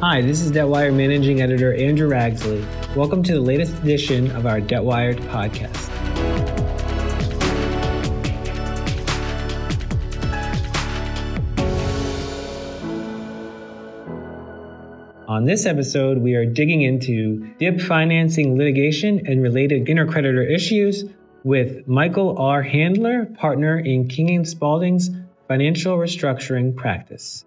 Hi, this is DebtWire Managing Editor Andrew Ragsley. Welcome to the latest edition of our DebtWired podcast. On this episode, we are digging into DIP financing litigation and related intercreditor issues with Michael R. Handler, partner in King Spalding's financial restructuring practice.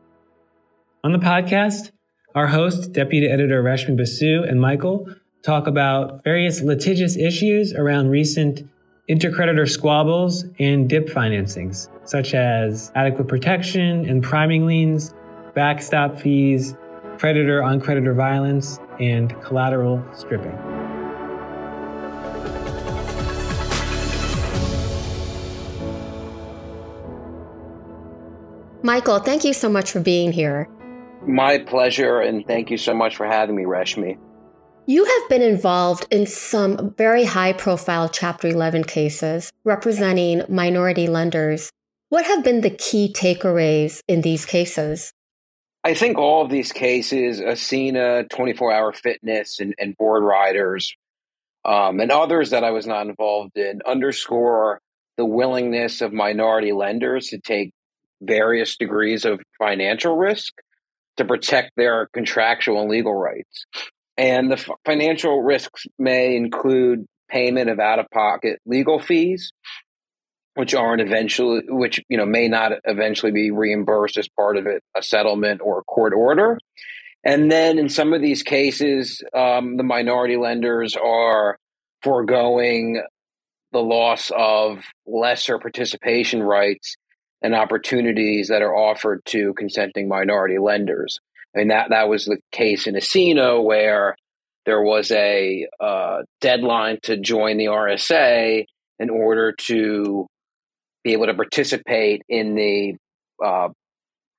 On the podcast, our host, Deputy Editor Rashmi Basu, and Michael talk about various litigious issues around recent intercreditor squabbles and DIP financings, such as adequate protection and priming liens, backstop fees, creditor on creditor violence, and collateral stripping. Michael, thank you so much for being here. My pleasure, and thank you so much for having me, Rashmi. You have been involved in some very high profile Chapter 11 cases representing minority lenders. What have been the key takeaways in these cases? I think all of these cases, Ascena, 24 Hour Fitness, and, and Boardriders, um, and others that I was not involved in, underscore the willingness of minority lenders to take various degrees of financial risk to protect their contractual and legal rights. And the f- financial risks may include payment of out of pocket legal fees, which aren't eventually, which, you know, may not eventually be reimbursed as part of it, a settlement or a court order. And then in some of these cases, um, the minority lenders are foregoing the loss of lesser participation rights and opportunities that are offered to consenting minority lenders. I mean, that, that was the case in Ascena where there was a uh, deadline to join the RSA in order to be able to participate in the uh,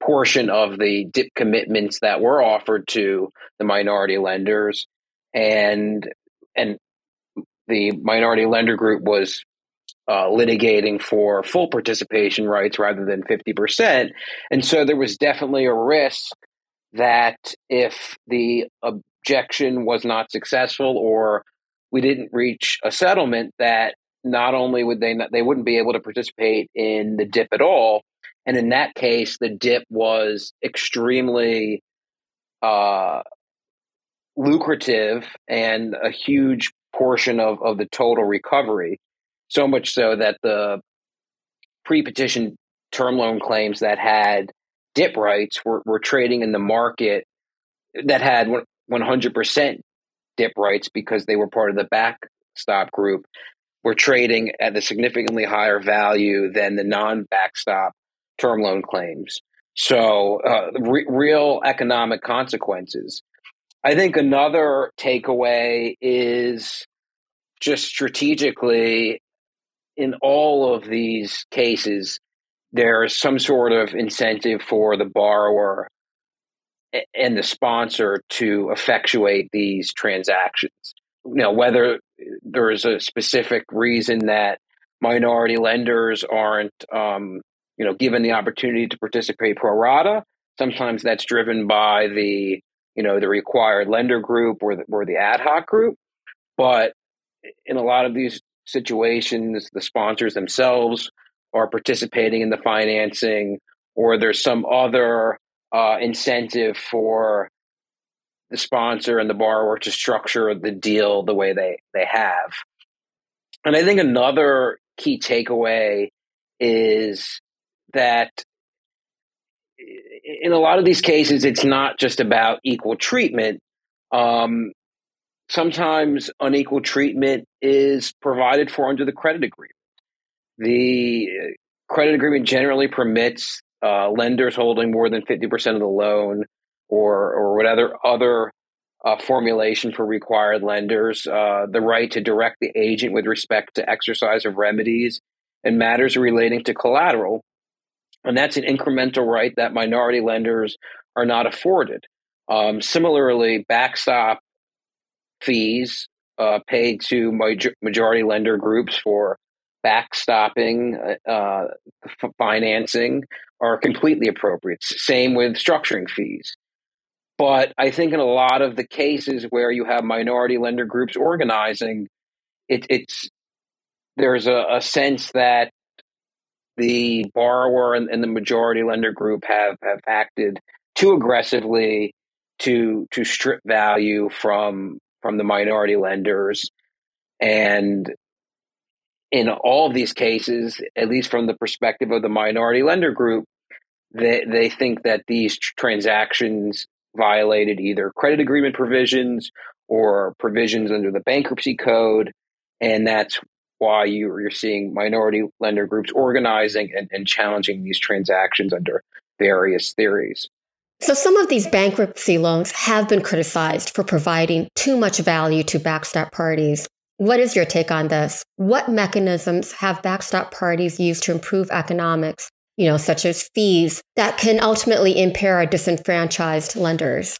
portion of the DIP commitments that were offered to the minority lenders, and and the minority lender group was uh, litigating for full participation rights rather than 50%. And so there was definitely a risk that if the objection was not successful or we didn't reach a settlement, that not only would they not, they wouldn't be able to participate in the dip at all. And in that case, the dip was extremely uh, lucrative and a huge portion of, of the total recovery. So much so that the pre petition term loan claims that had dip rights were, were trading in the market that had 100% dip rights because they were part of the backstop group were trading at a significantly higher value than the non backstop term loan claims. So, uh, re- real economic consequences. I think another takeaway is just strategically in all of these cases, there's some sort of incentive for the borrower and the sponsor to effectuate these transactions. You know, whether there is a specific reason that minority lenders aren't, um, you know, given the opportunity to participate pro rata. Sometimes that's driven by the, you know, the required lender group or the, or the ad hoc group. But in a lot of these situations, the sponsors themselves are participating in the financing, or there's some other uh, incentive for the sponsor and the borrower to structure the deal the way they, they have. And I think another key takeaway is that in a lot of these cases, it's not just about equal treatment. Um, sometimes unequal treatment is provided for under the credit agreement. The credit agreement generally permits uh, lenders holding more than 50% of the loan or, or whatever other uh, formulation for required lenders, uh, the right to direct the agent with respect to exercise of remedies and matters relating to collateral. And that's an incremental right that minority lenders are not afforded. Um, similarly, backstop fees uh, paid to majority lender groups for backstopping uh, uh financing are completely appropriate. Same with structuring fees. But I think in a lot of the cases where you have minority lender groups organizing, it, it's there's a, a, sense that the borrower and, and, the majority lender group have have acted too aggressively to to strip value from from the minority lenders and in all of these cases at least from the perspective of the minority lender group they they think that these transactions violated either credit agreement provisions or provisions under the bankruptcy code and that's why you, you're seeing minority lender groups organizing and, and challenging these transactions under various theories. So, some of these bankruptcy loans have been criticized for providing too much value to backstop parties. What is your take on this? What mechanisms have backstop parties used to improve economics, you know, such as fees that can ultimately impair disenfranchised lenders?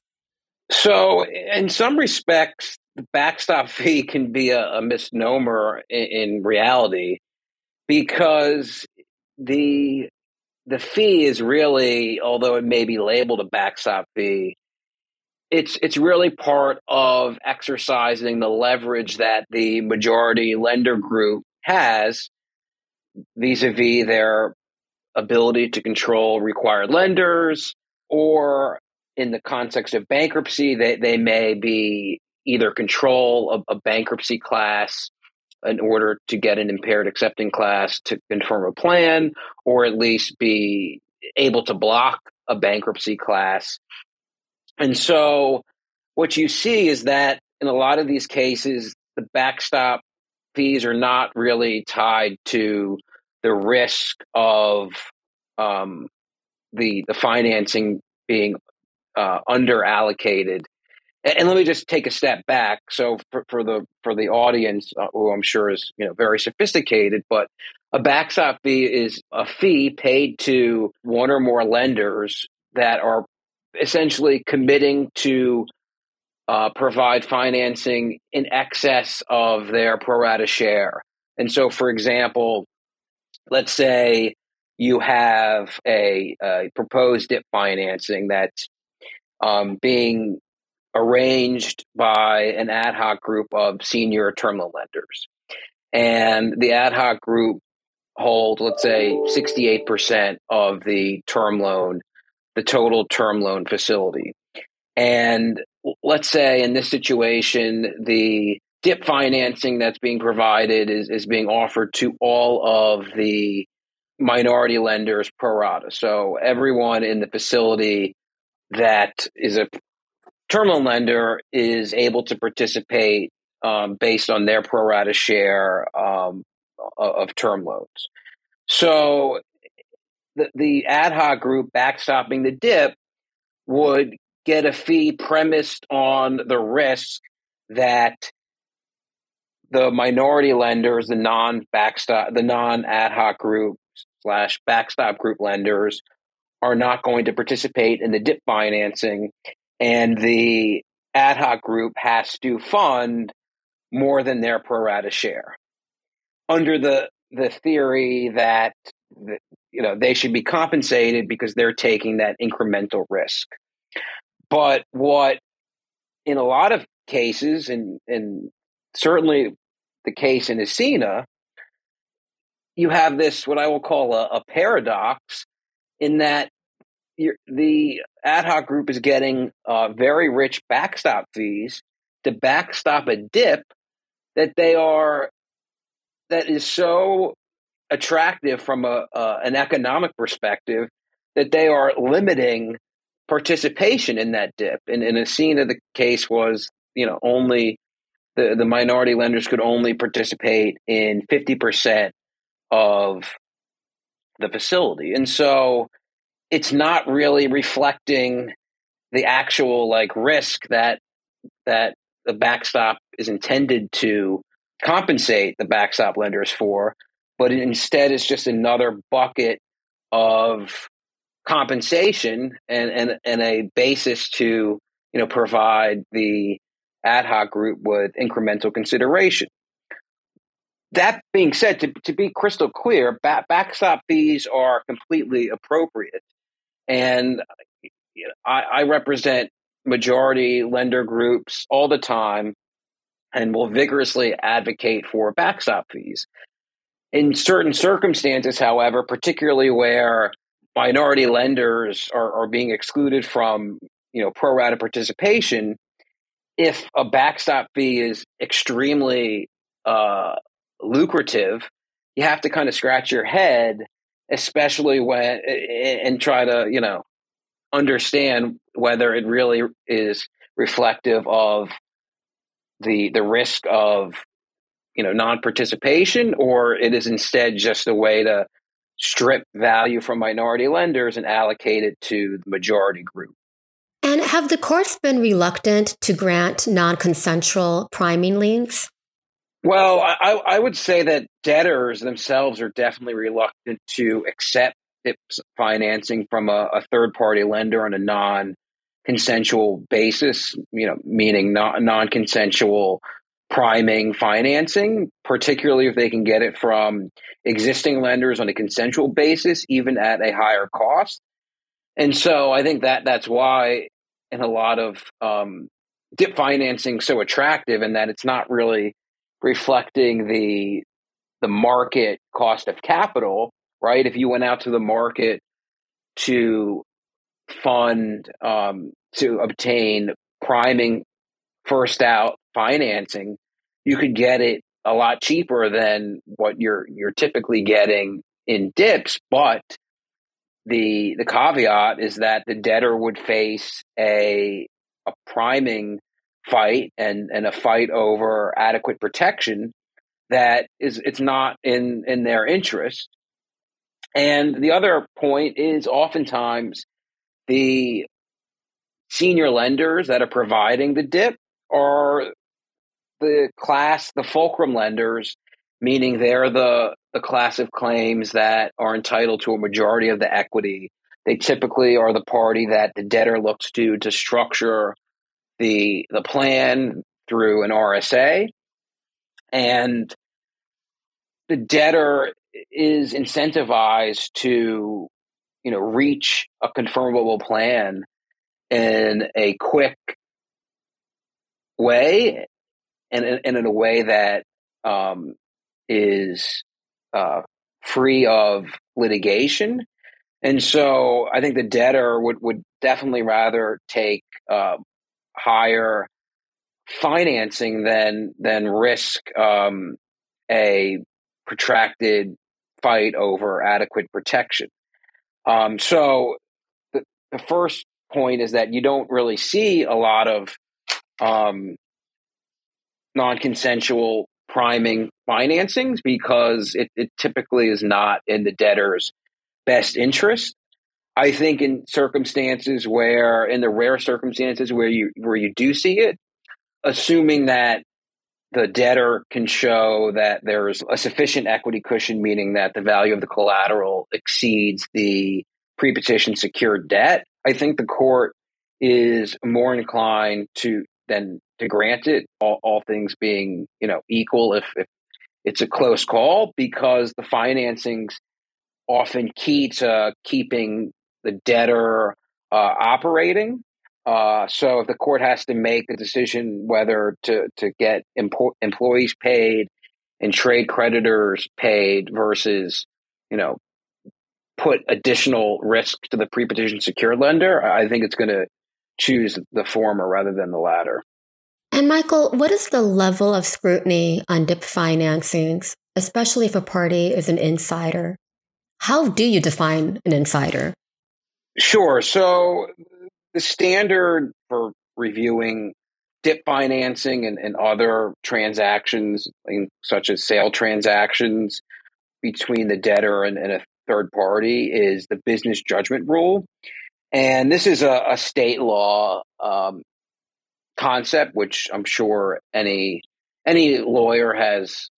So, in some respects, the backstop fee can be a, a misnomer in, in reality because the the fee is really, although it may be labeled a backstop fee, it's it's really part of exercising the leverage that the majority lender group has vis-a-vis their ability to control required lenders or in the context of bankruptcy they, they may be either control a, a bankruptcy class in order to get an impaired accepting class to confirm a plan, or at least be able to block a bankruptcy class. And so what you see is that in a lot of these cases, the backstop fees are not really tied to the risk of um, the the financing being uh, under allocated and let me just take a step back. So for, for the for the audience, uh, who I'm sure is you know very sophisticated, but a backstop fee is a fee paid to one or more lenders that are essentially committing to uh, provide financing in excess of their pro rata share. And so, for example, let's say you have a, a proposed DIP financing that's um, being arranged by an ad hoc group of senior term lenders. And the ad hoc group hold, let's say, 68% of the term loan, the total term loan facility. And let's say in this situation, the DIP financing that's being provided is, is being offered to all of the minority lenders pro rata. So everyone in the facility that is a term loan lender is able to participate um, based on their pro rata share um, of term loans. So the, the ad hoc group backstopping the dip would get a fee premised on the risk that the minority lenders, the non backstop, the non ad hoc group slash backstop group lenders are not going to participate in the dip financing and the ad hoc group has to fund more than their pro rata share. Under the the theory that you know they should be compensated because they're taking that incremental risk. But what in a lot of cases and and certainly the case in Ascena, you have this what I will call a, a paradox in that the ad hoc group is getting uh, very rich backstop fees to backstop a dip that they are that is so attractive from a uh, an economic perspective that they are limiting participation in that dip. And in Ascena the case was, you know, only the, the minority lenders could only participate in 50% of the facility. And so it's not really reflecting the actual like risk that that the backstop is intended to compensate the backstop lenders for, but instead it's just another bucket of compensation and, and, and a basis to you know provide the ad hoc group with incremental consideration. That being said, to, to be crystal clear, back, backstop fees are completely appropriate and I, I, represent majority lender groups all the time and will vigorously advocate for backstop fees. In certain circumstances, however, particularly where minority lenders are, are being excluded from you know pro rata participation, if a backstop fee is extremely uh, lucrative, you have to kind of scratch your head, especially when and try to you know understand whether it really is reflective of the the risk of you know non-participation or it is instead just a way to strip value from minority lenders and allocate it to the majority group. And have the courts been reluctant to grant non-consensual priming liens well I, I would say that debtors themselves are definitely reluctant to accept financing from a, a third party lender on a non consensual basis, you know, meaning non consensual priming financing, particularly if they can get it from existing lenders on a consensual basis, even at a higher cost. And so I think that that's why in a lot of um, dip financing so attractive and that it's not really reflecting the the market cost of capital, right? If you went out to the market to fund um, to obtain priming first out financing, you could get it a lot cheaper than what you're you're typically getting in dips. But the the caveat is that the debtor would face a a priming fight and and a fight over adequate protection that is it's not in in their interest and the other point is oftentimes the senior lenders that are providing the dip are the class, the fulcrum lenders, meaning they're the, the class of claims that are entitled to a majority of the equity. They typically are the party that the debtor looks to to structure the the plan through an RSA. And the debtor is incentivized to you know reach a confirmable plan in a quick way and, and in a way that um, is uh, free of litigation. And so I think the debtor would, would definitely rather take uh, higher financing than than risk um, a protracted fight over adequate protection. Um, so the, the first point is that you don't really see a lot of um, non-consensual priming financings because it, it typically is not in the debtor's best interest. I think in circumstances where, in the rare circumstances where you where you do see it, assuming that the debtor can show that there's a sufficient equity cushion, meaning that the value of the collateral exceeds the pre-petition secured debt, I think the court is more inclined to than to grant it, all, all things being you know equal if, if it's a close call, because the financing's often key to keeping the debtor uh, operating. Uh, so if the court has to make a decision whether to to get empo- employees paid and trade creditors paid versus you know put additional risk to the pre-petition secured lender, I think it's going to choose the former rather than the latter. And Michael, what is the level of scrutiny on DIP financings, especially if a party is an insider? How do you define an insider? Sure. So the standard for reviewing dip financing and, and other transactions, such as sale transactions between the debtor and, and, a third party, is the business judgment rule. And this is a, a state law um, concept, which I'm sure any any lawyer has,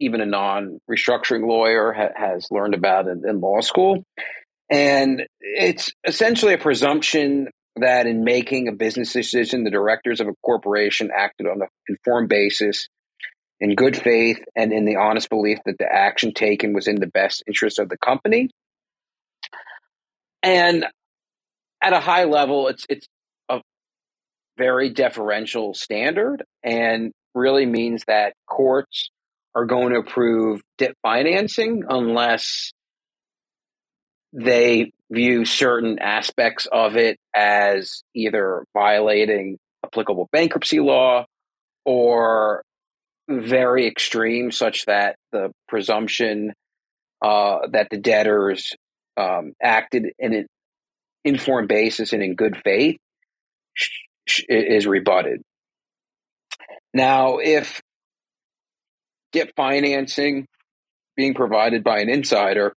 even a non restructuring lawyer ha- has learned about in, in law school. And it's essentially a presumption that in making a business decision, the directors of a corporation acted on an informed basis, in good faith, and in the honest belief that the action taken was in the best interest of the company. And at a high level, it's it's a very deferential standard and really means that courts are going to approve debt financing unless they view certain aspects of it as either violating applicable bankruptcy law or very extreme, such that the presumption uh, that the debtors um, acted in an informed basis and in good faith is rebutted. Now, if debt financing being provided by an insider,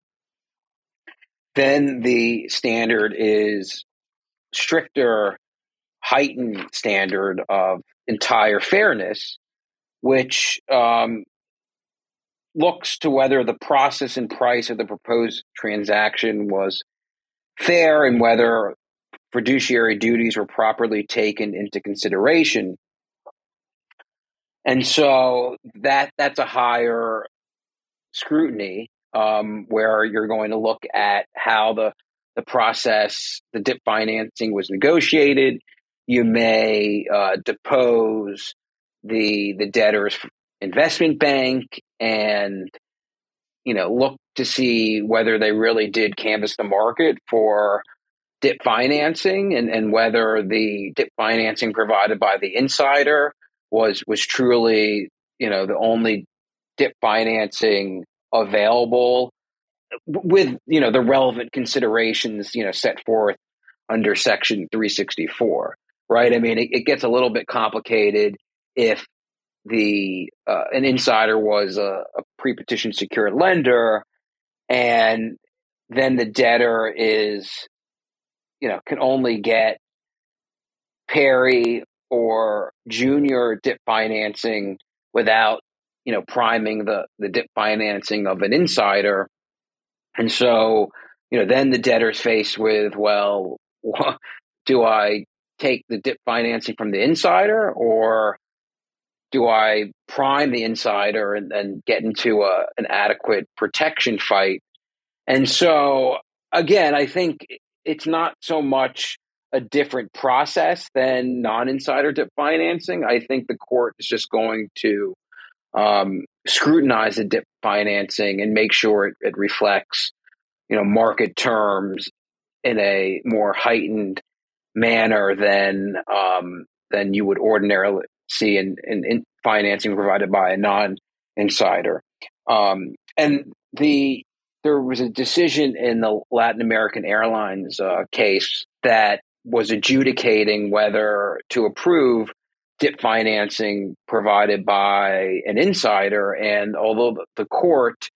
then the standard is stricter, heightened standard of entire fairness, which um, looks to whether the process and price of the proposed transaction was fair and whether fiduciary duties were properly taken into consideration. And so that that's a higher scrutiny um, where you're going to look at how the the process, the dip financing was negotiated. You may uh, depose the the debtor's investment bank and you know look to see whether they really did canvass the market for dip financing and, and whether the dip financing provided by the insider was was truly you know the only dip financing available with you know the relevant considerations you know set forth under section 364 right? I mean it, it gets a little bit complicated if the uh, an insider was a, a pre-petition secured lender and then the debtor is you know can only get pari or junior dip financing without you know priming the the dip financing of an insider and so you know then the debtor's faced with well do i take the dip financing from the insider or do I prime the insider and, and get into a, an adequate protection fight? And so, again, I think it's not so much a different process than non-insider dip financing. I think the court is just going to um, scrutinize the dip financing and make sure it, it reflects, you know, market terms in a more heightened manner than um, than you would ordinarily see in, in, in financing provided by a non-insider. Um, and the there was a decision in the Latin American Airlines uh, case that was adjudicating whether to approve dip financing provided by an insider. And although the court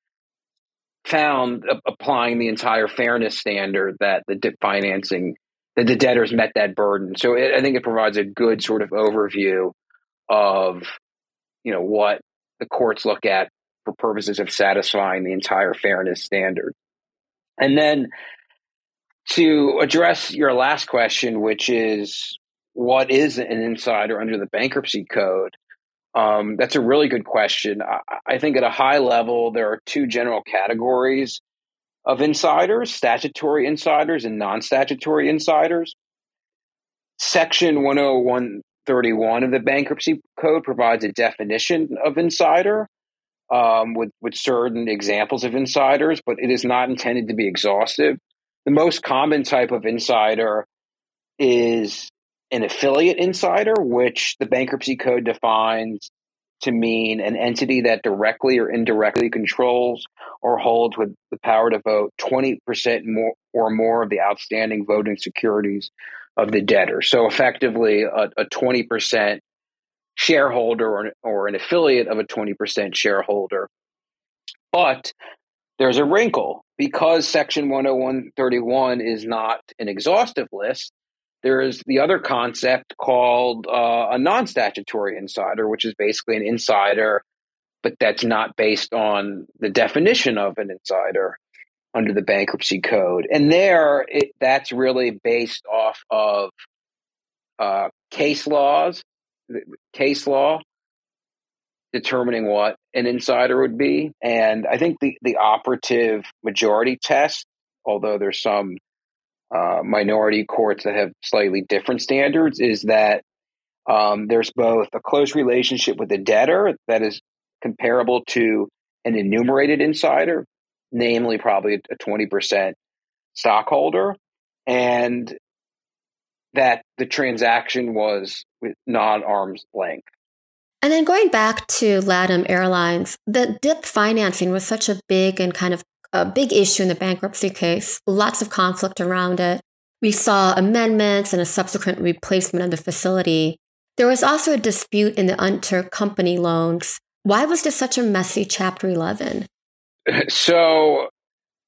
found applying the entire fairness standard that the dip financing that the debtors met that burden. So it, I think it provides a good sort of overview of you know what the courts look at for purposes of satisfying the entire fairness standard. And then to address your last question, which is what is an insider under the bankruptcy code? Um, that's a really good question. I, I think at a high level, there are two general categories of insiders statutory insiders and non statutory insiders. Section 10131 of the bankruptcy code provides a definition of insider um, with, with certain examples of insiders, but it is not intended to be exhaustive. The most common type of insider is an affiliate insider, which the bankruptcy code defines to mean an entity that directly or indirectly controls or holds with the power to vote 20% more or more of the outstanding voting securities of the debtor. So effectively, a, a 20% shareholder or or an affiliate of a 20% shareholder. But there's a wrinkle because Section 10131 is not an exhaustive list. There is the other concept called uh, a non statutory insider, which is basically an insider, but that's not based on the definition of an insider under the bankruptcy code. And there, it, that's really based off of uh, case laws, case law determining what an insider would be. And I think the, the operative majority test, although there's some uh, minority courts that have slightly different standards, is that Um, there's both a close relationship with the debtor that is comparable to an enumerated insider, namely probably a 20% stockholder, and that the transaction was with non arm's length. And then going back to LATAM Airlines, the DIP financing was such a big and kind of a big issue in the bankruptcy case, lots of conflict around it. We saw amendments and a subsequent replacement of the facility. There was also a dispute in the intercompany loans. Why was this such a messy Chapter 11? So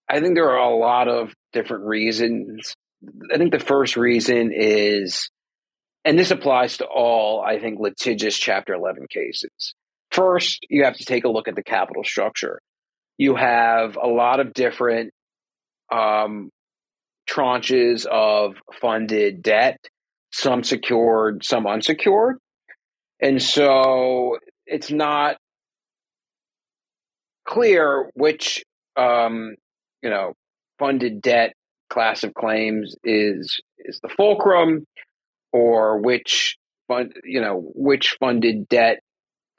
I think there are a lot of different reasons. I think the first reason is, and this applies to all, I think, litigious Chapter 11 cases. First, you have to take a look at the capital structure. You have a lot of different um, tranches of funded debt, some secured, some unsecured. And so it's not clear which um, you know funded debt class of claims is is the fulcrum or which fund you know which funded debt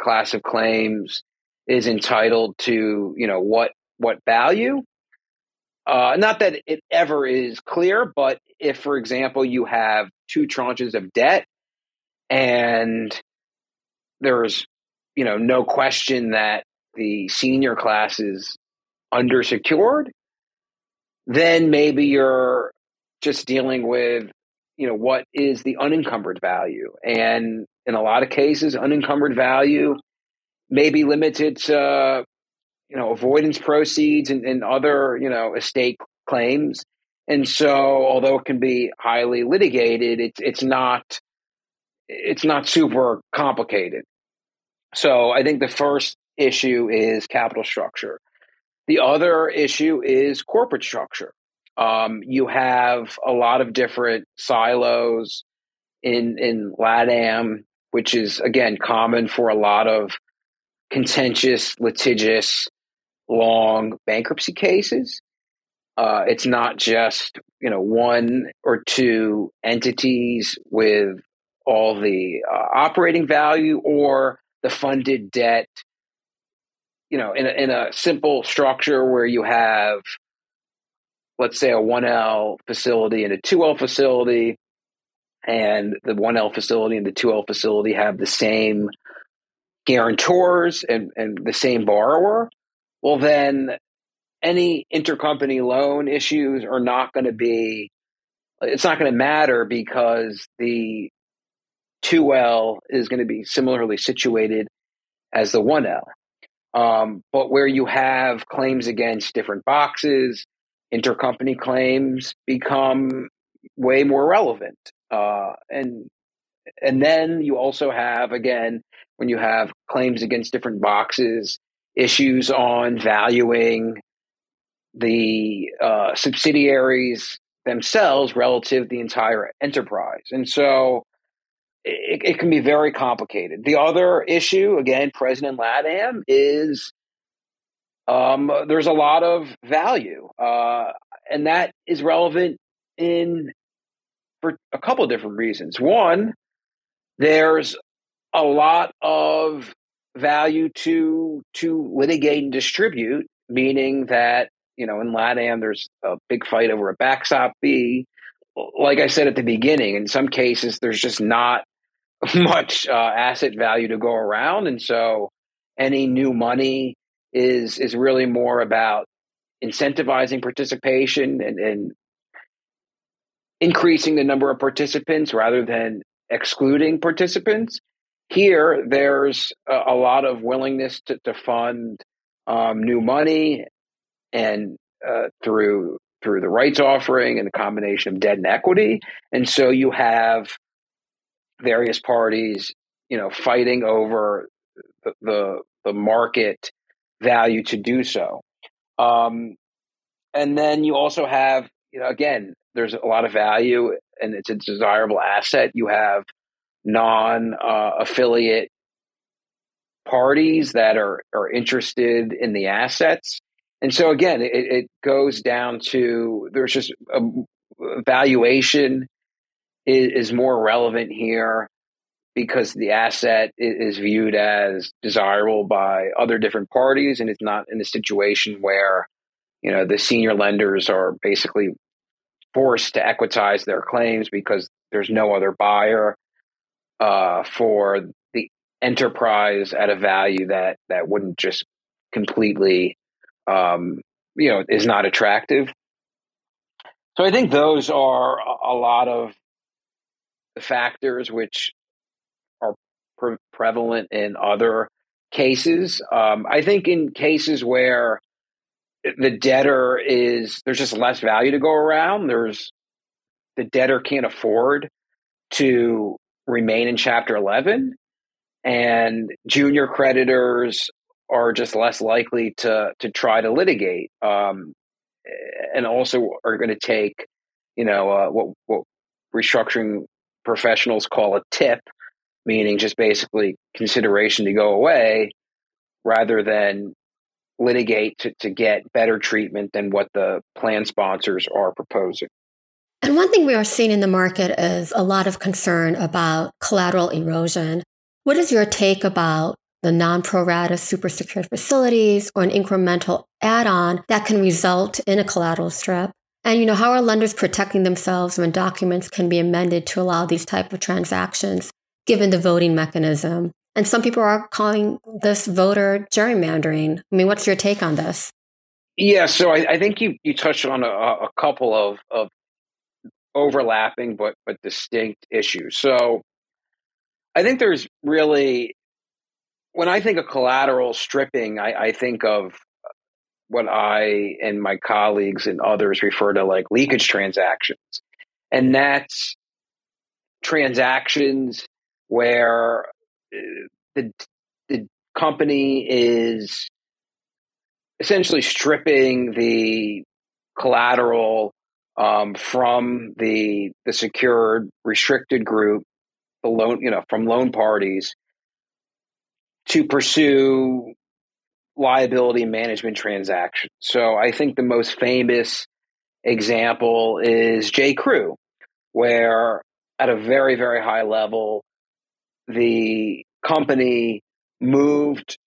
class of claims is entitled to you know what what value. Uh, not that it ever is clear but if for example you have two tranches of debt and there's you know no question that the senior class is undersecured then maybe you're just dealing with you know what is the unencumbered value. And in a lot of cases unencumbered value may be limited to you know avoidance proceeds and, and other you know estate claims. And so although it can be highly litigated it's it's not it's not super complicated. So i think the first issue is capital structure. The other issue is corporate structure. Um, you have a lot of different silos in in LATAM, which is again common for a lot of contentious, litigious, long bankruptcy cases. Uh, it's not just you know one or two entities with all the uh, operating value or the funded debt you know, in a, in a simple structure where you have, let's say, a 1L facility and a 2L facility, and the 1L facility and the 2L facility have the same guarantors and, and the same borrower, well, then any intercompany loan issues are not going to be, it's not going to matter because the 2L is going to be similarly situated as the 1L. Um, but where you have claims against different boxes, intercompany claims become way more relevant. Uh, and and then you also have again when you have claims against different boxes, issues on valuing the uh, subsidiaries themselves relative to the entire enterprise. And so it, it, can be very complicated. The other issue, again, President LATAM, is um, there's a lot of value, uh, and that is relevant in for a couple of different reasons. One, there's a lot of value to to litigate and distribute, meaning that you know in LATAM there's a big fight over a backstop fee. Like I said at the beginning, in some cases there's just not much uh, asset value to go around, and so any new money is is really more about incentivizing participation and, and increasing the number of participants rather than excluding participants. Here, there's a, a lot of willingness to, to fund um, new money and uh, through through the rights offering and the combination of debt and equity, and so you have various parties, you know, fighting over the the, the market value to do so. Um, and then you also have, you know, again, there's a lot of value and it's a desirable asset. You have non uh, affiliate parties that are, are interested in the assets. And so again, it, it goes down to there's just a valuation is, is more relevant here because the asset is viewed as desirable by other different parties and it's not in a situation where you know the senior lenders are basically forced to equitize their claims because there's no other buyer uh, for the enterprise at a value that that wouldn't just completely um, you know is not attractive so i think those are a lot of the factors which are pre- prevalent in other cases. Um, I think in cases where the debtor is there's just less value to go around. There's the debtor can't afford to remain in Chapter 11, and junior creditors are just less likely to to try to litigate, um, and also are going to take, you know, uh, what what restructuring professionals call a tip, meaning just basically consideration to go away rather than litigate to, to get better treatment than what the plan sponsors are proposing. And one thing we are seeing in the market is a lot of concern about collateral erosion. What is your take about the non pro rata super secured facilities or an incremental add on that can result in a collateral strip? And you know, how are lenders protecting themselves when documents can be amended to allow these type of transactions given the voting mechanism? And some people are calling this voter gerrymandering. I mean, what's your take on this? Yeah, so I, I think you, you touched on a, a couple of, of overlapping but but distinct issues. So I think there's really when I think of collateral stripping, I, I think of what I and my colleagues and others refer to like leakage transactions. And that's transactions where the, the company is essentially stripping the collateral um, from the the secured restricted group, the loan, you know, from loan parties to pursue liability management transactions. So I think the most famous example is J. Crew, where at a very, very high level, the company moved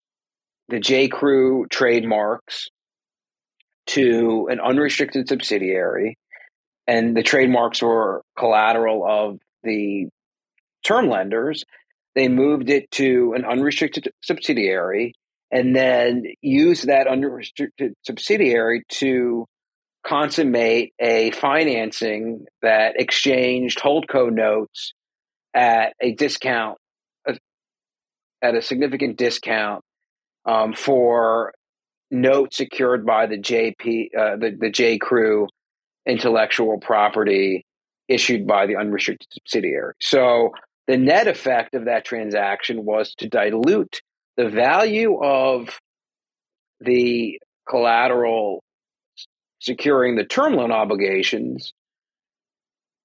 the J. Crew trademarks to an unrestricted subsidiary, and the trademarks were collateral of the term lenders. They moved it to an unrestricted subsidiary and then used that unrestricted subsidiary to consummate a financing that exchanged holdco notes at a discount at a significant discount um, for notes secured by the JP uh, the, the J Crew intellectual property issued by the unrestricted subsidiary. So the net effect of that transaction was to dilute the value of the collateral securing the term loan obligations,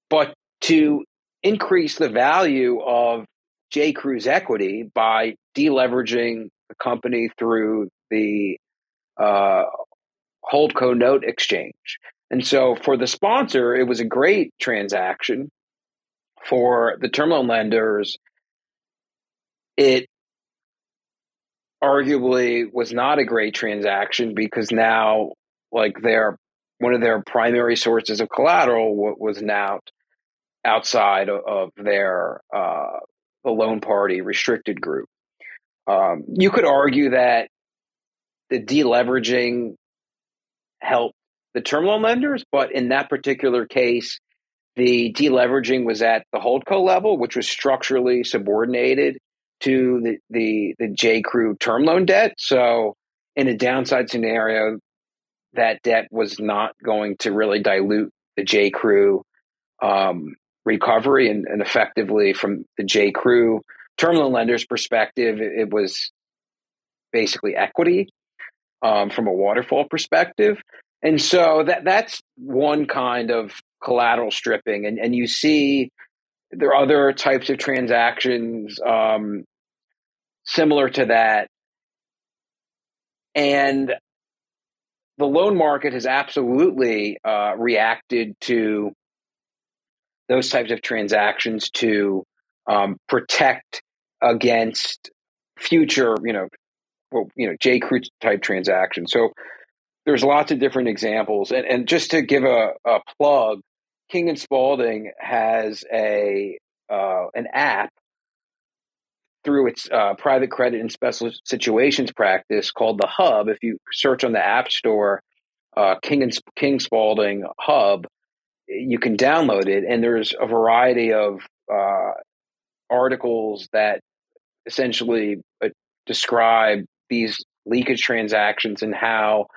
but to increase the value of J. Crew's equity by deleveraging the company through the uh, holdco note exchange. And so for the sponsor, it was a great transaction. For the term loan lenders, it arguably was not a great transaction because now like their one of their primary sources of collateral was now outside of, their uh, the loan party restricted group. Um, you could argue that the deleveraging helped the term loan lenders, but in that particular case, the deleveraging was at the holdco level, which was structurally subordinated to the, the, the J. Crew term loan debt. So, in a downside scenario, that debt was not going to really dilute the J. Crew um, recovery. And, and, effectively, from the J. Crew term loan lender's perspective, it, it was basically equity um, from a waterfall perspective. And so that that's one kind of collateral stripping. And, and you see there are other types of transactions um, similar to that. And the loan market has absolutely uh, reacted to those types of transactions to um, protect against future, you know, well, you know, J. Crew type transactions. So there's lots of different examples, and and just to give a, a plug, King and Spalding has a uh, an app through its uh, private credit and special situations practice called the Hub. If you search on the App Store, uh, King and King Spalding Hub, you can download it, and there's a variety of uh, articles that essentially uh, describe these leakage transactions and how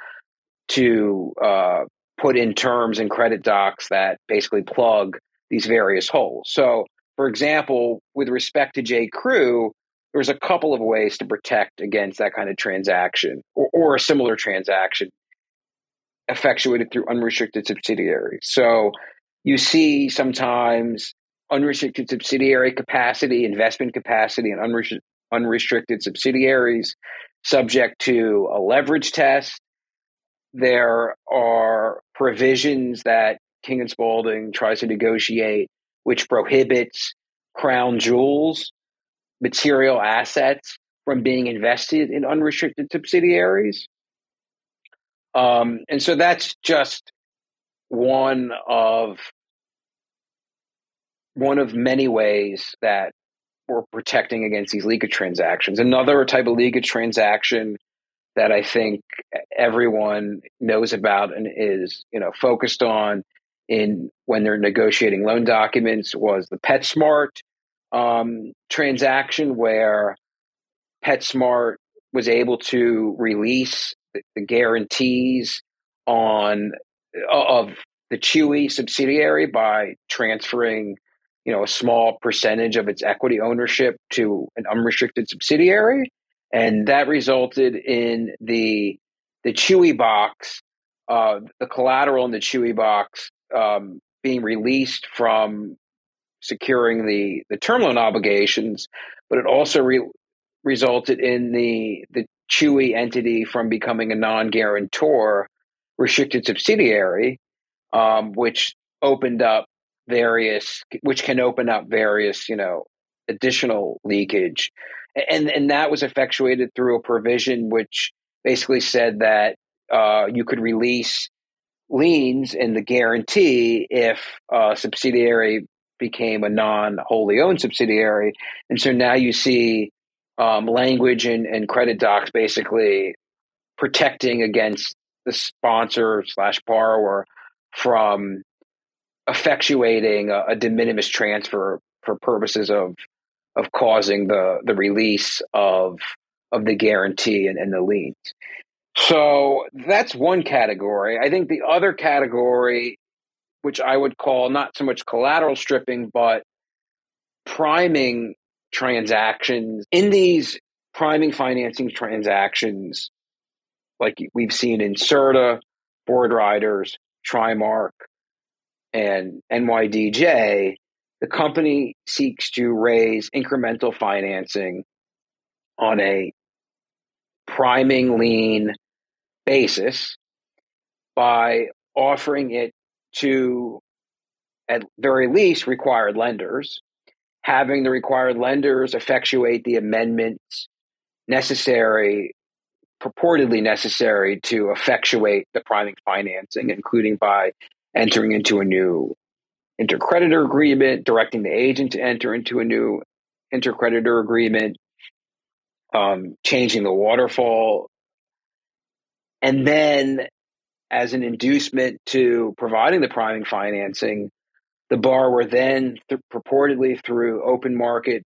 to uh, put in terms and credit docs that basically plug these various holes. So, for example, with respect to J. Crew, there's a couple of ways to protect against that kind of transaction or, or a similar transaction effectuated through unrestricted subsidiaries. So you see sometimes unrestricted subsidiary capacity, investment capacity, and unrestricted, unrestricted subsidiaries subject to a leverage test. There are provisions that King and Spalding tries to negotiate, which prohibits crown jewels, material assets from being invested in unrestricted subsidiaries. Um, and so that's just one of one of many ways that we're protecting against these leakage transactions. Another type of leakage transaction that I think everyone knows about and is, you know, focused on in when they're negotiating loan documents was the PetSmart um, transaction where PetSmart was able to release the, guarantees on of the Chewy subsidiary by transferring you know a small percentage of its equity ownership to an unrestricted subsidiary. And that resulted in the the chewy box uh, the collateral in the chewy box um, being released from securing the the term loan obligations but it also re- resulted in the the chewy entity from becoming a non-guarantor restricted subsidiary um, which opened up various, which can open up various, you know, additional leakage. And, and that was effectuated through a provision which basically said that uh, you could release liens in the guarantee if a subsidiary became a non wholly owned subsidiary. And so now you see um, language and, and credit docs basically protecting against the sponsor slash borrower from effectuating a, a de minimis transfer for purposes of of causing the the release of of the guarantee and, and the liens. So that's one category. I think the other category, which I would call not so much collateral stripping, but priming transactions. In these priming financing transactions, like we've seen in Serta, Board Riders, Trimark, and NYDJ, the company seeks to raise incremental financing on a priming lien basis by offering it to, at very least, required lenders, having the required lenders effectuate the amendments necessary, purportedly necessary to effectuate the priming financing, including by entering into a new intercreditor agreement, directing the agent to enter into a new intercreditor agreement, um, changing the waterfall. And then, as an inducement to providing the priming financing, the borrower then, th- purportedly through open market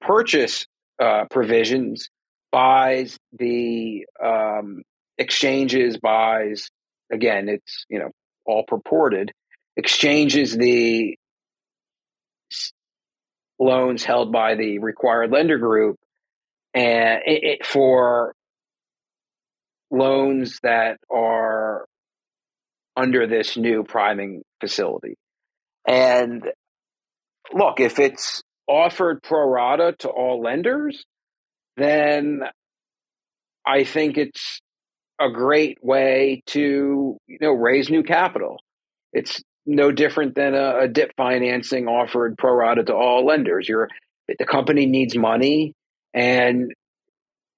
purchase uh, provisions, buys the um, exchanges, buys again, it's you know all purported, exchanges the loans held by the required lender group and it, it, for loans that are under this new priming facility. And look, if it's offered pro rata to all lenders, then I think it's a great way to you know raise new capital. It's no different than a, a dip financing offered pro rata to all lenders. You're the company needs money, and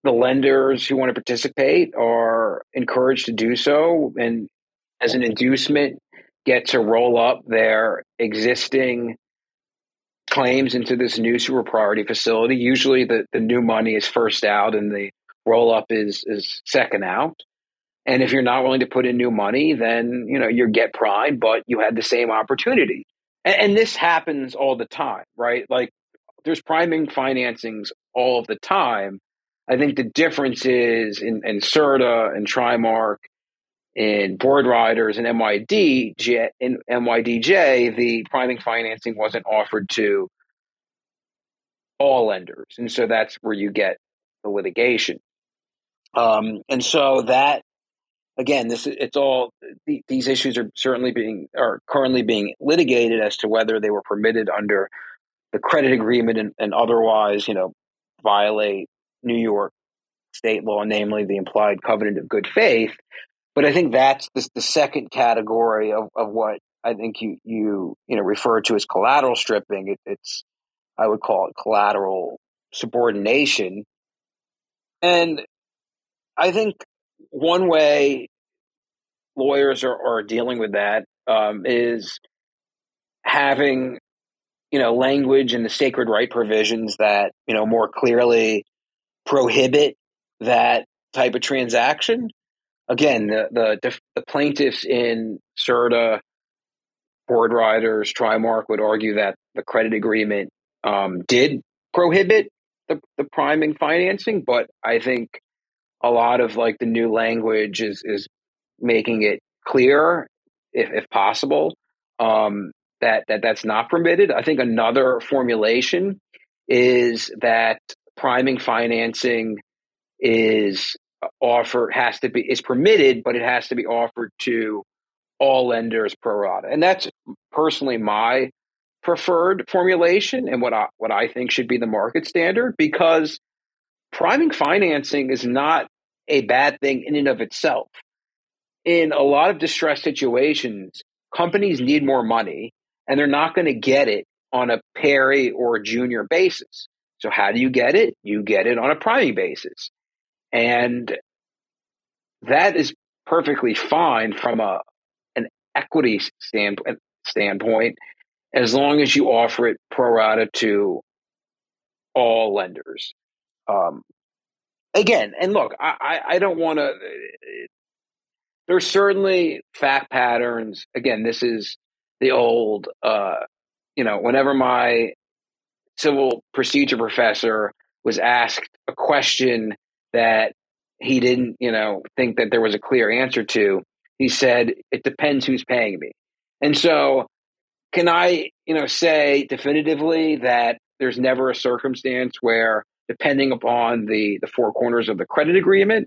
the lenders who want to participate are encouraged to do so, and as an inducement, get to roll up their existing claims into this new super priority facility. Usually, the, the new money is first out, and the roll up is is second out. And if you're not willing to put in new money, then you know you get prime, but you had the same opportunity. And, and this happens all the time, right? Like there's priming financings all of the time. I think the difference is in, in Serta and Trimark, in Boardriders and MYD, in NYDJ, the priming financing wasn't offered to all lenders. And so that's where you get the litigation. Um, and so that again, this it's all these issues are certainly being are currently being litigated as to whether they were permitted under the credit agreement and, and otherwise, you know, violate New York state law, namely the implied covenant of good faith. But I think that's the, the second category of, of what I think you you you know refer to as collateral stripping. It, it's I would call it collateral subordination, and I think one way lawyers are, are dealing with that um, is having you know language in the sacred right provisions that you know more clearly prohibit that type of transaction. Again, the the, the plaintiffs in Serta, board riders, Trimark would argue that the credit agreement um, did prohibit the, the priming financing, but I think a lot of like the new language is is making it clear, if, if possible, um, that that that's not permitted. I think another formulation is that priming financing is offered has to be is permitted, but it has to be offered to all lenders pro rata, and that's personally my preferred formulation and what I what I think should be the market standard because priming financing is not a bad thing in and of itself. In a lot of distressed situations, companies need more money and they're not going to get it on a pari or junior basis. So how do you get it? You get it on a priming basis. And that is perfectly fine from a an equity standpoint standpoint as long as you offer it pro rata to all lenders. Um, again, and look, I, I, I don't want to. There's certainly fact patterns. Again, this is the old, uh, you know, whenever my civil procedure professor was asked a question that he didn't, you know, think that there was a clear answer to, he said, it depends who's paying me. And so, can I, you know, say definitively that there's never a circumstance where depending upon the, the four corners of the credit agreement,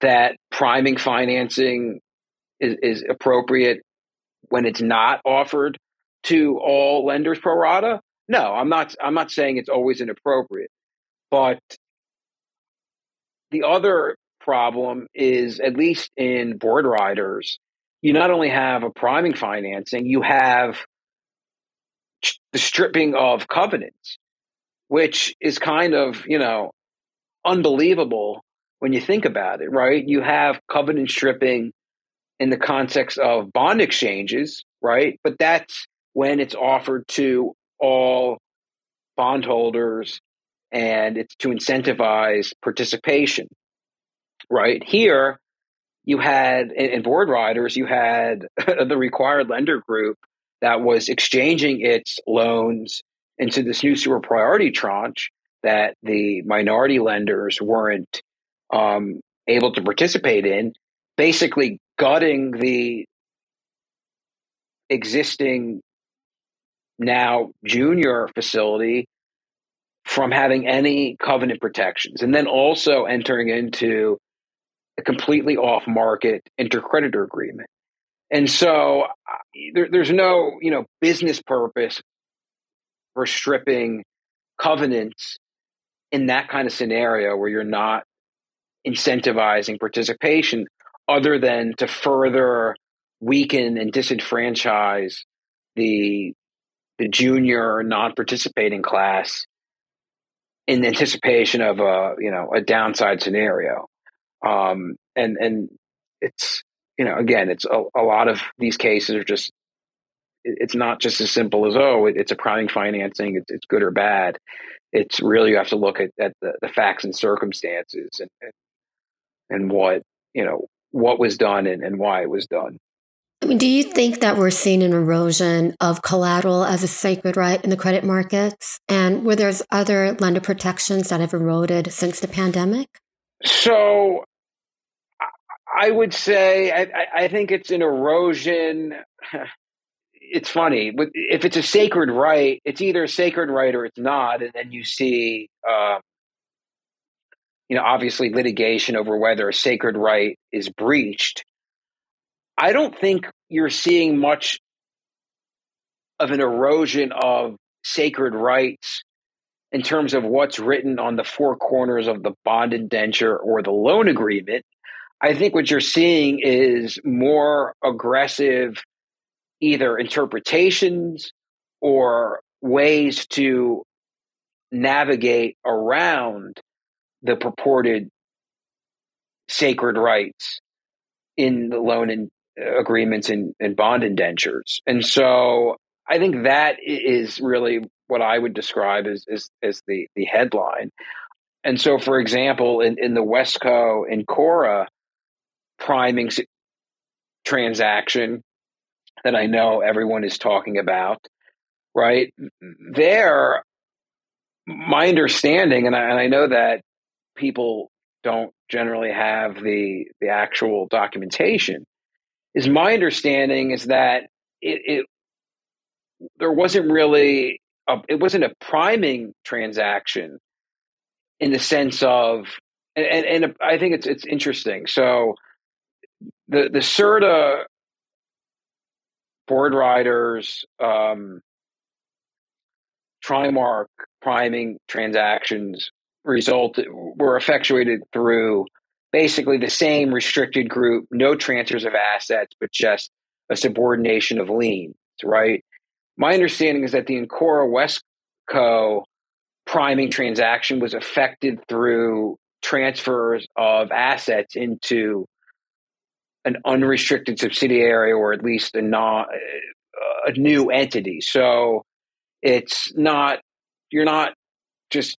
that priming financing is, is appropriate when it's not offered to all lenders pro rata. No, I'm not. I'm not saying it's always inappropriate, but the other problem is, at least in Boardriders, you not only have a priming financing, you have the stripping of covenants which is kind of, you know, unbelievable when you think about it, right? You have covenant stripping in the context of bond exchanges, right? But that's when it's offered to all bondholders and it's to incentivize participation, right? Here, you had in, Boardriders, you had the required lender group that was exchanging its loans into this new super priority tranche that the minority lenders weren't um, able to participate in, basically gutting the existing now junior facility from having any covenant protections and then also entering into a completely off market intercreditor agreement. And so there, there's no, you know, business purpose for stripping covenants in that kind of scenario where you're not incentivizing participation other than to further weaken and disenfranchise the the junior non-participating class in anticipation of a you know a downside scenario. Um, and and it's you know again it's a, a lot of these cases are just it's not just as simple as oh it's a priming financing it's, it's good or bad. It's really you have to look at, at the, the facts and circumstances and, and, what you know what was done and, and why it was done do you think that we're seeing an erosion of collateral as a sacred right in the credit markets? And were there other lender protections that have eroded since the pandemic? So I would say I, I think it's an erosion. It's funny, if it's a sacred right, it's either a sacred right or it's not, and then you see, uh, you know, obviously litigation over whether a sacred right is breached. I don't think you're seeing much of an erosion of sacred rights in terms of what's written on the four corners of the bond indenture or the loan agreement. I think what you're seeing is more aggressive either interpretations or ways to navigate around the purported sacred rights in the loan and agreements and, and bond indentures. And so I think that is really what I would describe as, as, as the, the headline. And so, for example, in, in the Wesco and Cora priming transaction that I know everyone is talking about, right? There, my understanding, and I, and I know that people don't generally have the the actual documentation, is my understanding is that it, it there wasn't really a, it wasn't a priming transaction in the sense of and, and, and I think it's it's interesting. So the the Serta board riders um, Trimark priming transactions result were effectuated through basically the same restricted group, no transfers of assets, but just a subordination of liens, right? My understanding is that the Incora Wesco priming transaction was affected through transfers of assets into an unrestricted subsidiary or at least a a new entity. So it's not you're not just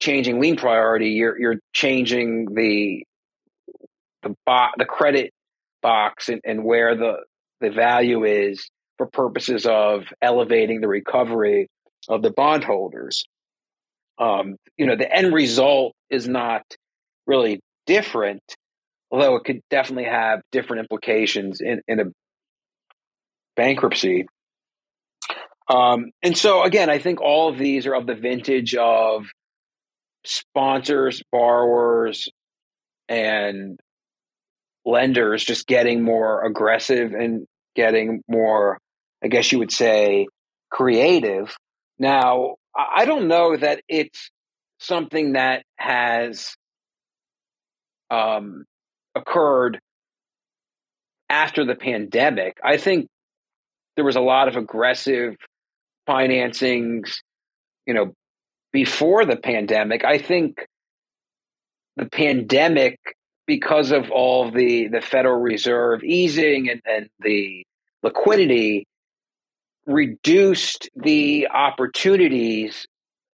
changing lien priority. You're you're changing the the bo- the credit box and, and where the the value is for purposes of elevating the recovery of the bondholders. Um, you know, the end result is not really different, although it could definitely have different implications in, in a bankruptcy. Um, and so, again, I think all of these are of the vintage of sponsors, borrowers, and lenders just getting more aggressive and getting more, I guess you would say, creative. Now, I don't know that it's something that has um, occurred after the pandemic. I think there was a lot of aggressive financings, you know, before the pandemic. I think the pandemic because of all the the Federal Reserve easing and, and the liquidity reduced the opportunities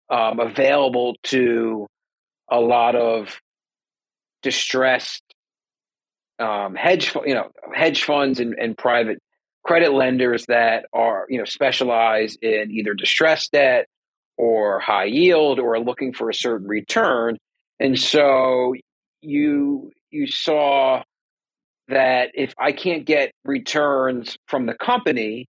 um, available to a lot of distressed um, hedge you know hedge funds and, and private credit lenders that are you know specialize in either distressed debt or high yield or looking for a certain return. And so you you saw that if I can't get returns from the company,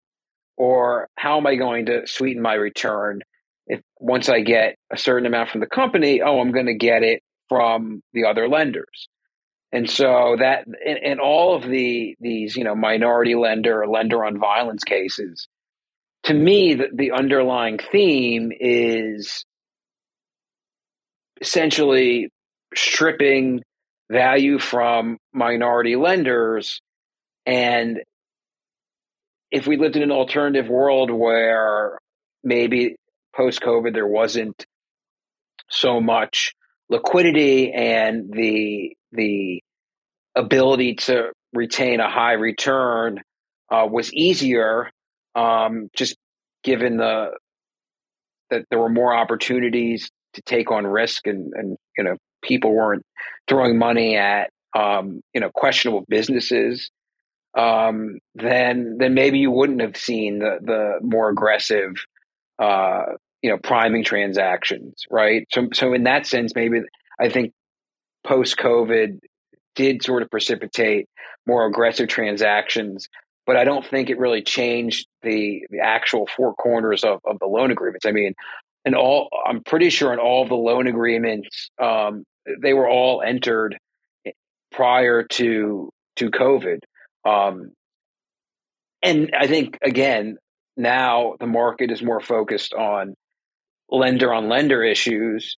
or how am I going to sweeten my return? If once I get a certain amount from the company, oh, I'm going to get it from the other lenders. And so that, in, all of the these, you know, minority lender or lender on violence cases, to me, the, the underlying theme is essentially stripping value from minority lenders. And if we lived in an alternative world where maybe post COVID there wasn't so much liquidity and the the ability to retain a high return uh, was easier, um, just given the that there were more opportunities to take on risk and and you know people weren't throwing money at um, you know questionable businesses um, then then maybe you wouldn't have seen the the more aggressive uh, you know priming transactions right so so in that sense maybe I think post COVID did sort of precipitate more aggressive transactions but I don't think it really changed the the actual four corners of, of the loan agreements. I mean, and all I'm pretty sure in all the loan agreements, um, they were all entered prior to to COVID. Um, and I think again now the market is more focused on lender on lender issues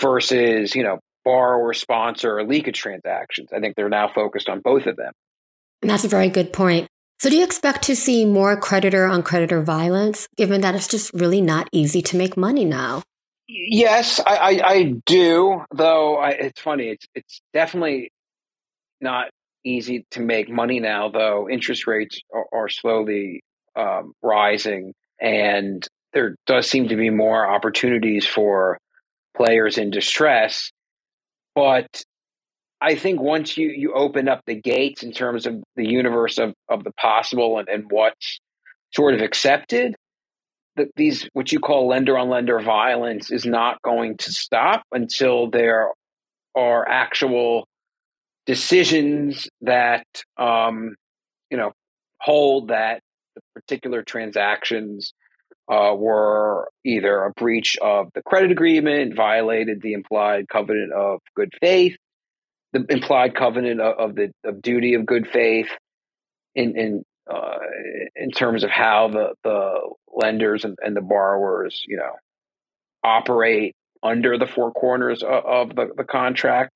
versus you know borrower sponsor or leakage transactions. I think they're now focused on both of them. And that's a very good point. So, do you expect to see more creditor on creditor violence, given that it's just really not easy to make money now? Yes, I, I, I do. Though I, it's funny, it's it's definitely not easy to make money now. Though interest rates are, are slowly um, rising, and there does seem to be more opportunities for players in distress. But I think once you, you open up the gates in terms of the universe of, of the possible and, and what's sort of accepted, that these what you call lender on lender violence is not going to stop until there are actual decisions that um, you know hold that the particular transactions uh, were either a breach of the credit agreement, violated the implied covenant of good faith, the implied covenant of, of the of duty of good faith in in uh, in terms of how the the lenders and, and, the borrowers you know operate under the four corners of, of the, the contract.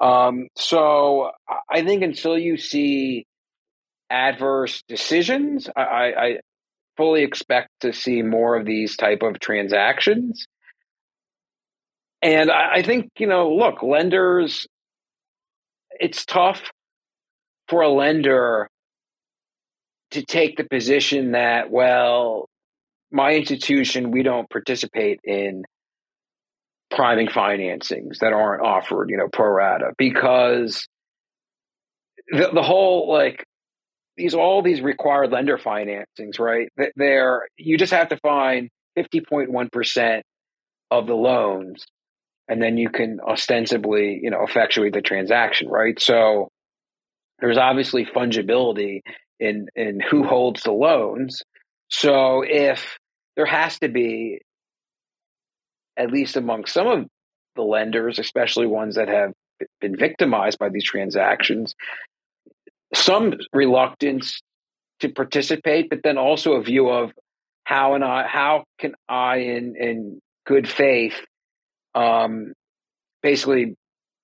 Um, so I think until you see adverse decisions, I, I fully expect to see more of these type of transactions. And I, I think you know, look, lenders it's tough for a lender to take the position that, well, my institution, we don't participate in priming financings that aren't offered, you know, pro rata, because the, the whole like these all these required lender financings, right? They're you just have to find fifty point one percent of the loans and then you can ostensibly, you know, effectuate the transaction, right? So there's obviously fungibility in in who holds the loans. So if there has to be at least among some of the lenders, especially ones that have been victimized by these transactions, some reluctance to participate, but then also a view of how and I how can I in in good faith um, basically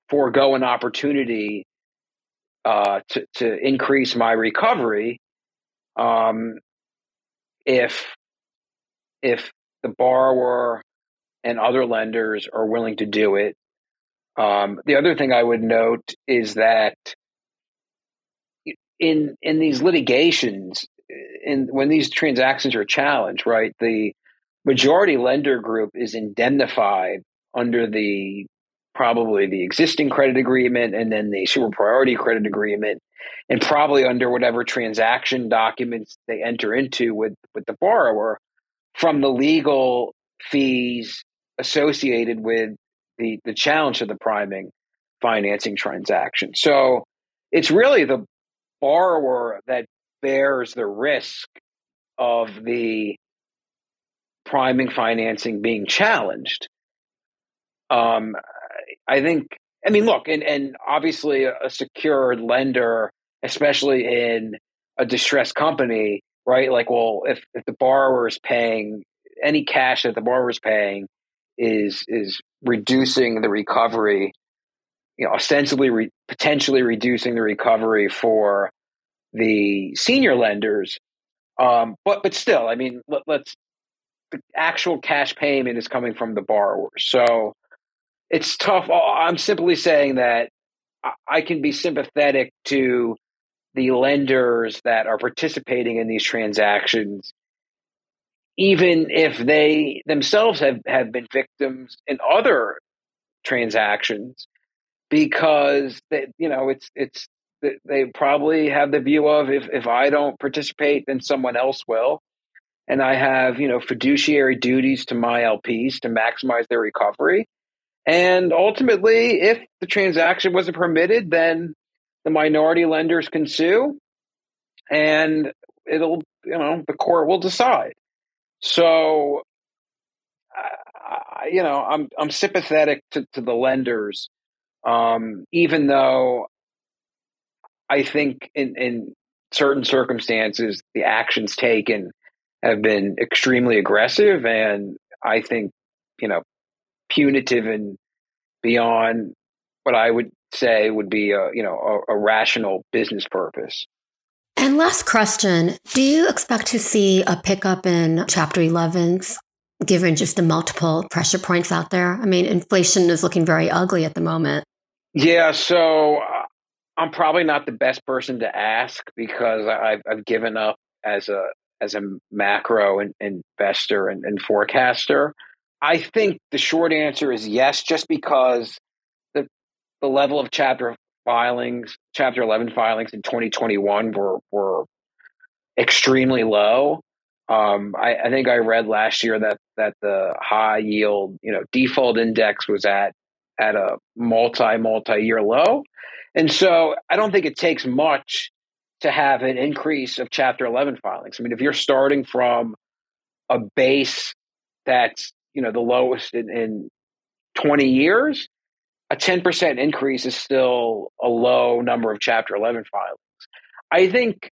forego an opportunity uh, to, to increase my recovery um, if if the borrower and other lenders are willing to do it. Um, the other thing I would note is that in in these litigations, in when these transactions are challenged, right, the majority lender group is indemnified under the probably the existing credit agreement and then the super priority credit agreement and probably under whatever transaction documents they enter into with with the borrower from the legal fees associated with the the challenge of the priming financing transaction so it's really the borrower that bears the risk of the priming financing being challenged. Um, I think, I mean, look, and, and obviously a, secured lender, especially in a distressed company, right? Like, well, if, if the borrower is paying any cash that the borrower is paying is is reducing the recovery, you know, ostensibly re- potentially reducing the recovery for the senior lenders, Um, but but still, I mean, let, let's the actual cash payment is coming from the borrower, so it's tough. Oh, I'm simply saying that I can be sympathetic to the lenders that are participating in these transactions, even if they themselves have, have been victims in other transactions, because they, you know it's it's they probably have the view of if if I don't participate, then someone else will, and I have you know fiduciary duties to my LPs to maximize their recovery. And ultimately, if the transaction wasn't permitted, then the minority lenders can sue and it'll, you know, the court will decide. So, uh, you know, I'm, I'm sympathetic to, to the lenders, um, even though I think in, in certain circumstances, the actions taken have been extremely aggressive and I think, you know, punitive and beyond what I would say would be a you know a, a rational business purpose. And last question: Do you expect to see a pickup in Chapter 11s, given just the multiple pressure points out there? I mean, inflation is looking very ugly at the moment. Yeah, so uh, I'm probably not the best person to ask because I've, I've given up as a as a macro and, investor and, and forecaster. I think the short answer is yes, just because the the level of chapter filings, chapter 11 filings in 2021 were, were extremely low. Um, I, I, think I read last year that, that the high yield, you know, default index was at, at a multi, multi year low. And so I don't think it takes much to have an increase of chapter 11 filings. I mean, if you're starting from a base that's, you know, the lowest in, in 20 years, a 10% increase is still a low number of Chapter 11 filings. I think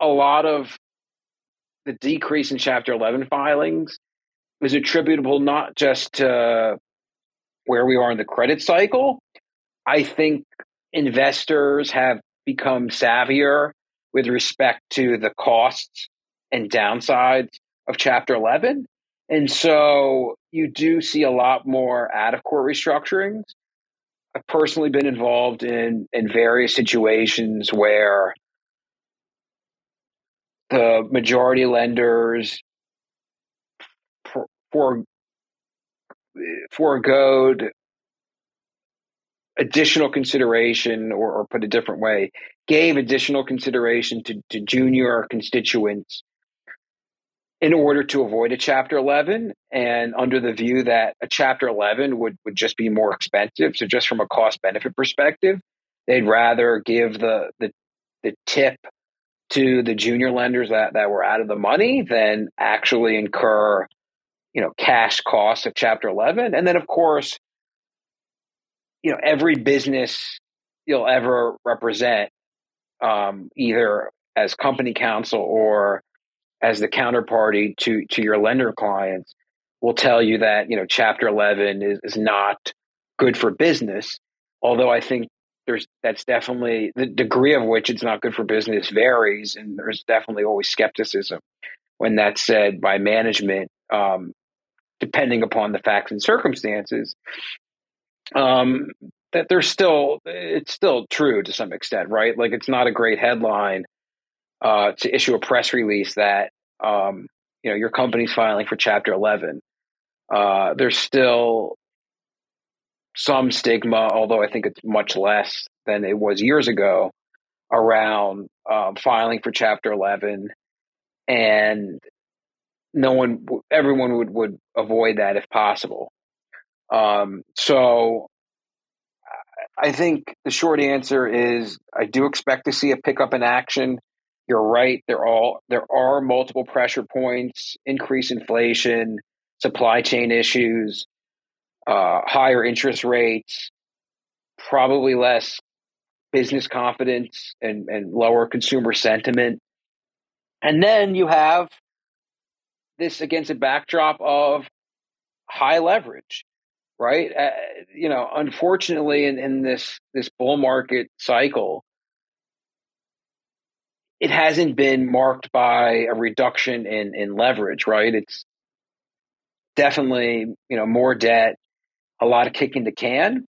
a lot of the decrease in Chapter 11 filings is attributable not just to where we are in the credit cycle. I think investors have become savvier with respect to the costs and downsides of Chapter 11. And so you do see a lot more out of court restructurings. I've personally been involved in in various situations where the majority lenders for, for foregoed additional consideration or, or, put a different way gave additional consideration to, to junior constituents in order to avoid a chapter 11 and under the view that a chapter 11 would, would just be more expensive. So just from a cost benefit perspective they'd rather give the, the the tip to the junior lenders that, that were out of the money than actually incur you know cash costs of chapter 11 and then of course you know every business you'll ever represent um, either as company counsel or as the counterparty to to your lender clients will tell you that you know chapter 11 is, is not good for business. Although i think there's that's definitely the degree of which it's not good for business varies and there's definitely always skepticism when that's said by management um, depending upon the facts and circumstances um, that there's still it's still true to some extent right? Like it's not a great headline uh, to issue a press release that um, you know your company's filing for Chapter 11. Uh, there's still some stigma, although I think it's much less than it was years ago, around um, filing for Chapter 11, and no one, everyone would would avoid that if possible. Um, so I think the short answer is I do expect to see a pickup in action. You're right. There all there are multiple pressure points: increased inflation, supply chain issues, uh, higher interest rates, probably less business confidence and, and lower consumer sentiment. And then you have this against a backdrop of high leverage, right? Uh, you know, unfortunately, in, in this this bull market cycle, it hasn't been marked by a reduction in in leverage, right? It's definitely you know more debt, a lot of kicking the can,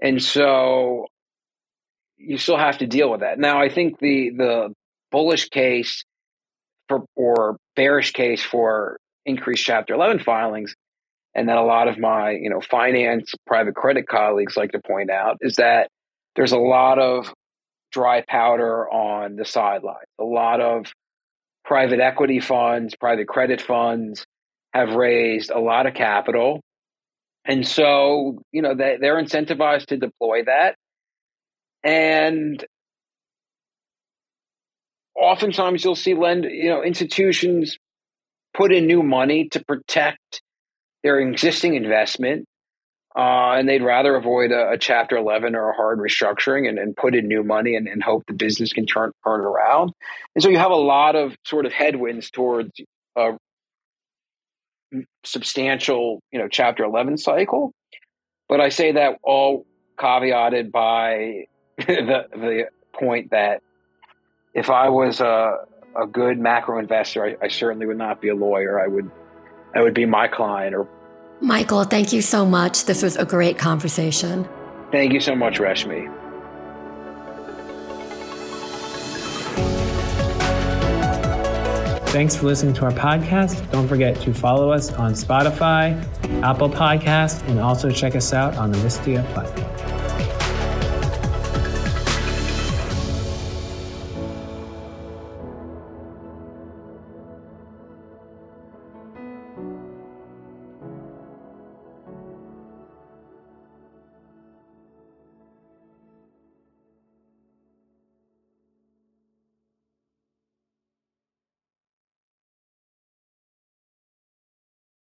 and so you still have to deal with that. Now, I think the the bullish case for or bearish case for increased Chapter 11 filings, and that a lot of my you know finance private credit colleagues like to point out is that there's a lot of dry powder on the sideline. A lot of private equity funds, private credit funds have raised a lot of capital. And so, you know, they, they're incentivized to deploy that. And oftentimes you'll see lend, you know, institutions put in new money to protect their existing investment uh, and they'd rather avoid a, a, Chapter 11 or a hard restructuring and, and put in new money and, and, hope the business can turn, turn it around. And so you have a lot of sort of headwinds towards a substantial, you know, Chapter 11 cycle. But I say that all caveated by the, the point that if I was a, a good macro investor, I, I certainly would not be a lawyer. I would, I would be my client or Michael, thank you so much. This was a great conversation. Thank you so much, Reshmi. Thanks for listening to our podcast. Don't forget to follow us on Spotify, Apple Podcast, and also check us out on the Wistia platform.